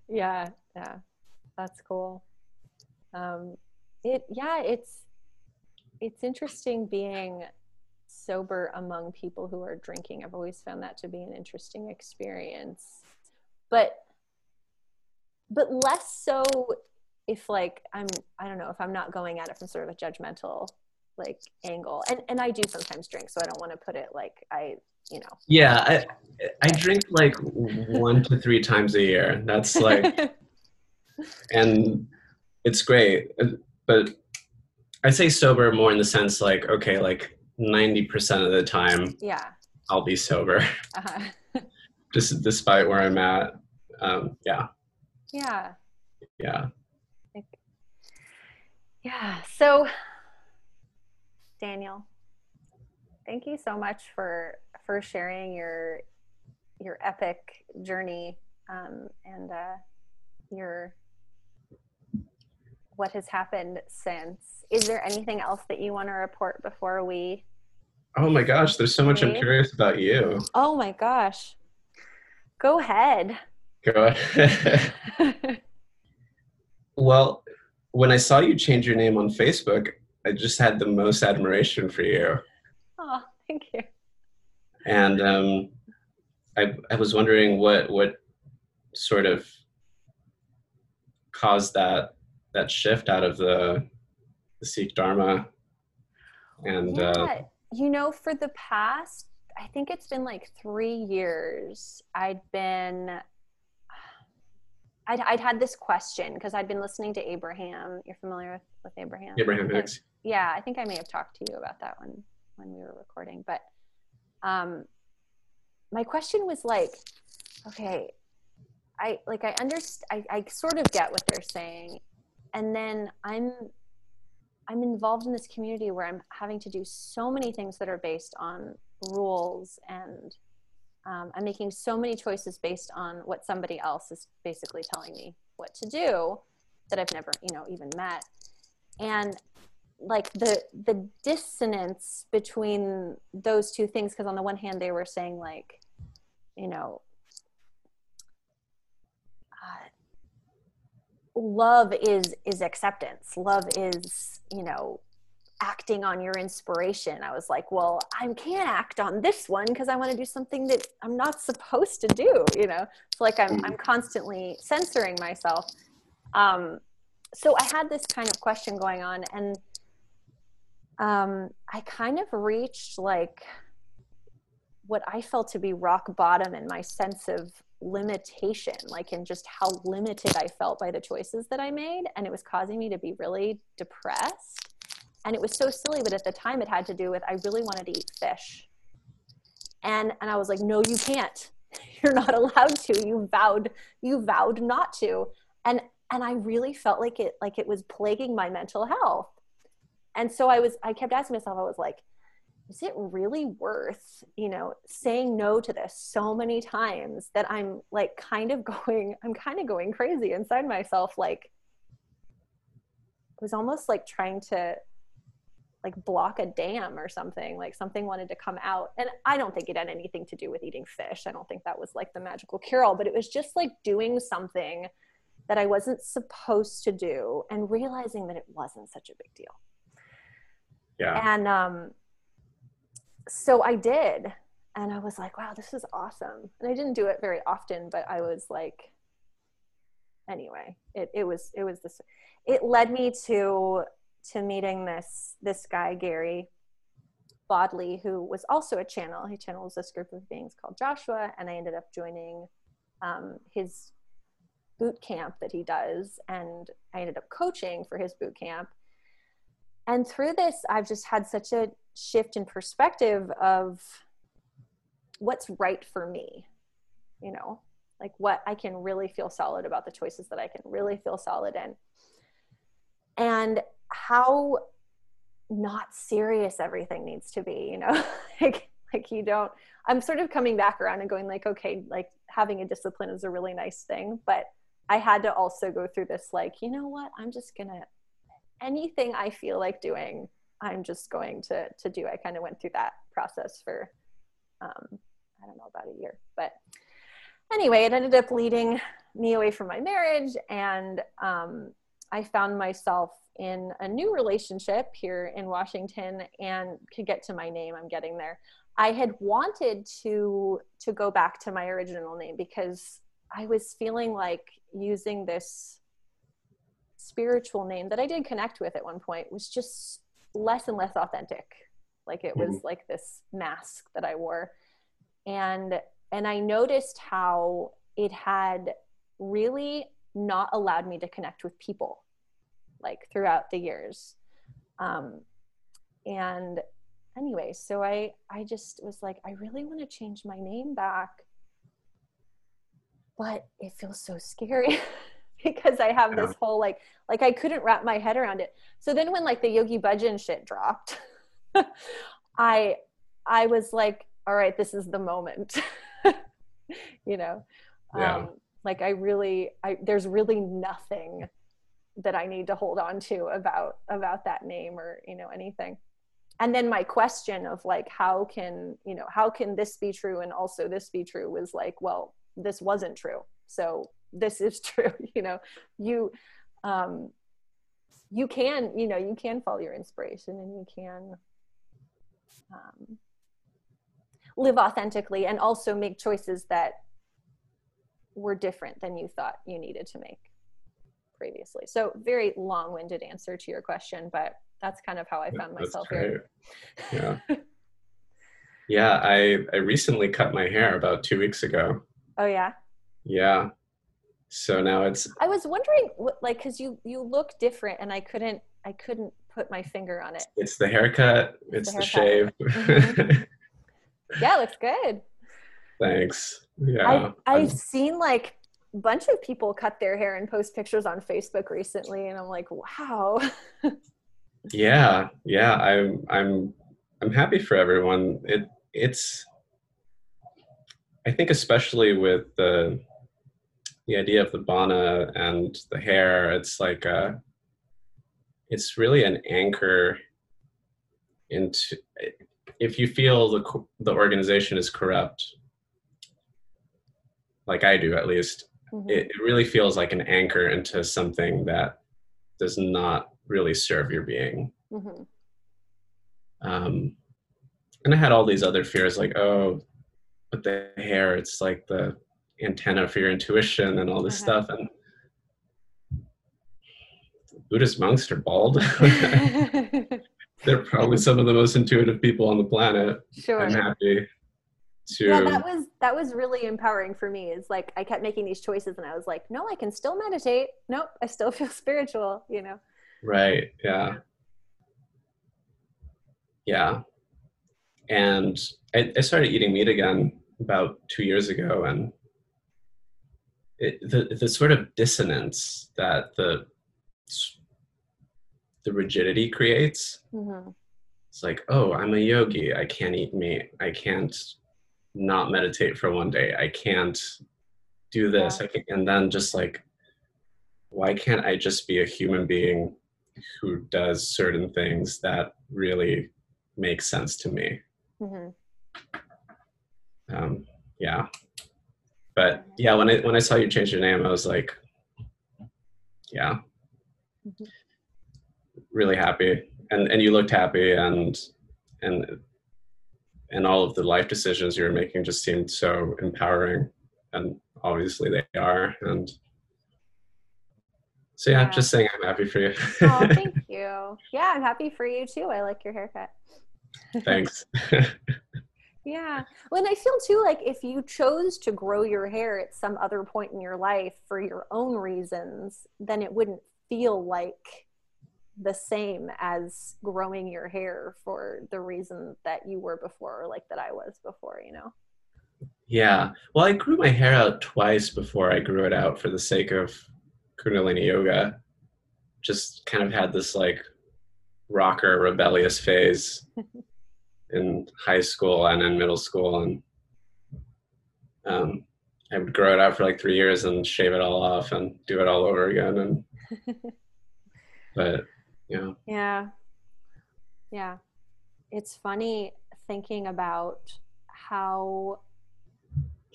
yeah, yeah, that's cool. Um, it yeah, it's it's interesting being sober among people who are drinking. I've always found that to be an interesting experience, but but less so if like I'm I don't know if I'm not going at it from sort of a judgmental like angle, and and I do sometimes drink, so I don't want to put it like I you know yeah, I I drink like one to three times a year. That's like, and it's great, but I say sober more in the sense like, okay, like ninety percent of the time yeah. I'll be sober, Uh-huh. just despite where I'm at. Um, yeah, Yeah. yeah. Yeah. So, Daniel, thank you so much for for sharing your your epic journey um, and uh, your what has happened since. Is there anything else that you want to report before we? Oh my gosh, there's so much I'm curious about you. Oh my gosh. Go ahead. Go ahead. well, when I saw you change your name on Facebook, I just had the most admiration for you. oh, thank you. And um, I, I was wondering what what sort of caused that that shift out of the the Sikh Dharma. And uh, yeah, you know, for the past, I think it's been like three years. I'd been, I'd, I'd had this question because I'd been listening to Abraham. You're familiar with, with Abraham? Abraham And- Hicks. Yeah, I think I may have talked to you about that when when we were recording. But um, my question was like, okay, I like I understand. I, I sort of get what they're saying, and then I'm I'm involved in this community where I'm having to do so many things that are based on rules and um, I'm making so many choices based on what somebody else is basically telling me what to do that I've never, you know, even met. And like the the dissonance between those two things, because on the one hand they were saying like, you know, uh, love is is acceptance. Love is, you know, acting on your inspiration. I was like, well, I can't act on this one because I want to do something that I'm not supposed to do, you know? So like I'm, I'm constantly censoring myself. Um, so I had this kind of question going on and um, I kind of reached like what I felt to be rock bottom in my sense of limitation, like in just how limited I felt by the choices that I made. And it was causing me to be really depressed and it was so silly but at the time it had to do with i really wanted to eat fish and and i was like no you can't you're not allowed to you vowed you vowed not to and and I really felt like it like it was plaguing my mental health. And so I was I kept asking myself, I was like, is it really worth, you know, saying no to this so many times that I'm like kind of going, I'm kind of going crazy inside myself, like it was almost like trying to like block a dam or something like something wanted to come out and i don't think it had anything to do with eating fish i don't think that was like the magical cure all but it was just like doing something that I wasn't supposed to do and realizing that it wasn't such a big deal. Yeah. And um, so I did. And I was like, wow, this is awesome. And I didn't do it very often, but I was like, anyway, it, it was, it was this, it led me to, to meeting this, this guy, Gary Bodley, who was also a channel. He channels this group of beings called Joshua. And I ended up joining um, his boot camp that he does and i ended up coaching for his boot camp and through this i've just had such a shift in perspective of what's right for me you know like what i can really feel solid about the choices that i can really feel solid in and how not serious everything needs to be you know like like you don't i'm sort of coming back around and going like okay like having a discipline is a really nice thing but I had to also go through this like, you know what? I'm just to anything I feel like doing, I'm just going to to do. I kind of went through that process for um I don't know about a year. But anyway, it ended up leading me away from my marriage and um I found myself in a new relationship here in Washington and could get to my name. I'm getting there. I had wanted to to go back to my original name because I was feeling like using this spiritual name that I did connect with at one point was just less and less authentic. Like it was mm-hmm. like this mask that I wore. And and I noticed how it had really not allowed me to connect with people like throughout the years. Um, and anyway, so I I just was like I really want to change my name back but it feels so scary because I have yeah. this whole like like I couldn't wrap my head around it. So then when like the Yogi Bhajan shit dropped, I I was like, all right, this is the moment. you know. Yeah. Um, like I really I there's really nothing that I need to hold on to about about that name or, you know, anything. And then my question of like how can, you know, how can this be true and also this be true was like, well, this wasn't true so this is true you know you um you can you know you can follow your inspiration and you can um, live authentically and also make choices that were different than you thought you needed to make previously. So very long-winded answer to your question but that's kind of how i found myself here. Yeah. Yeah i i recently cut my hair about two weeks ago. Oh yeah. Yeah. So now it's. I was wondering, like, because you you look different, and I couldn't I couldn't put my finger on it. It's the haircut. It's, it's the, the, shave. Mm-hmm. yeah, looks good. Thanks. Yeah. I, I've seen like a bunch of people cut their hair and post pictures on Facebook recently, and I'm like, wow. yeah, yeah. I'm I'm I'm happy for everyone. It it's I think especially with the the idea of the bana and the hair, it's like a, it's really an anchor into if you feel the the organization is corrupt, like I do at least, mm-hmm. it, it really feels like an anchor into something that does not really serve your being. Mm-hmm. Um, and I had all these other fears like, oh, with the hair it's like the antenna for your intuition and all this uh-huh. stuff and buddhist monks are bald. They're probably some of the most intuitive people on the planet. Sure. I'm happy to yeah that was that was really empowering for me. Is like i kept making these choices and i was like no i can still meditate. Nope i still feel spiritual you know? Right yeah. Yeah. And I, I started eating meat again about two years ago and it, the the sort of dissonance that the the rigidity creates. Mm-hmm. It's like, oh, I'm a yogi. I can't eat meat. I can't not meditate for one day. I can't do this. Yeah. I can, and then just like, why can't I just be a human being who does certain things that really make sense to me? Mm-hmm. Um, yeah. But yeah, when I when I saw you change your name, I was like, yeah, Mhm. really happy, and and you looked happy, and and and all of the life decisions you were making just seemed so empowering, and obviously they are, and so yeah, Yeah. just saying I'm happy for you. Oh, thank you. Yeah, I'm happy for you too. I like your haircut. Thanks. Yeah. Well, and I feel too like if you chose to grow your hair at some other point in your life for your own reasons, then it wouldn't feel like the same as growing your hair for the reason that you were before or like that I was before, you know? Yeah. Well, I grew my hair out twice before I grew it out for the sake of Kundalini yoga. Just kind of had this like rocker rebellious phase in high school and in middle school. And um, I would grow it out for like three years and shave it all off and do it all over again. And, but, yeah, Yeah. Yeah. It's funny thinking about how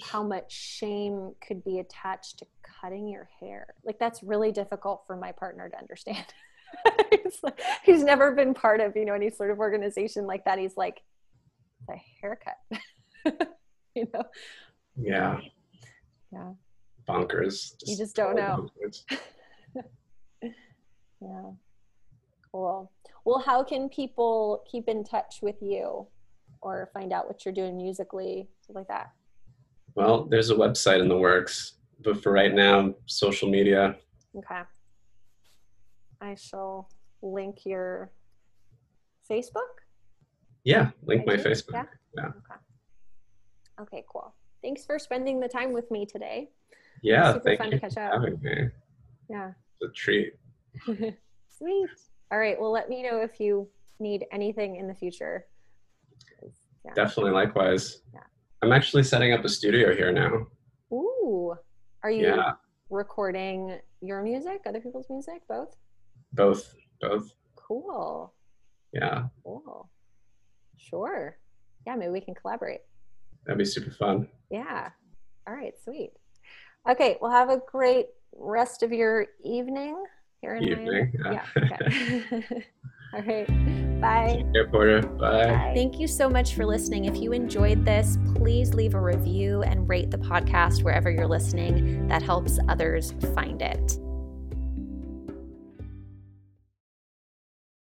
how much shame could be attached to cutting your hair. Like that's really difficult for my partner to understand. he's, like, he's never been part of, you know, any sort of organization like that. He's like, "It's a haircut. you know? yeah. Yeah. Bonkers. You just don't know. Yeah. Cool. Well, how can people keep in touch with you or find out what you're doing musically, stuff like that? Well, there's a website in the works, but for right now, social media. Okay. I shall link your Facebook. Yeah, link my? Facebook. Yeah. Yeah. Okay. Okay. Cool. Thanks for spending the time with me today. Yeah, Super thank fun you to catch up. having me. Yeah. It's a treat. Sweet. All right. Well, let me know if you need anything in the future. Yeah. Definitely likewise. Yeah. I'm actually setting up a studio here now. Ooh. Are you Yeah, recording your music, other people's music, both? Both, both. Cool. Yeah, Cool. Sure. Yeah, maybe we can collaborate. that'd be super fun. Yeah. All right, sweet. Okay, well have a great rest of your evening here in Evening. Miami. Yeah. Yeah. Okay. All right. Bye. Care, Porter. Bye. Thank you so much for listening. If you enjoyed this, please leave a review and rate the podcast wherever you're listening. That helps others find it.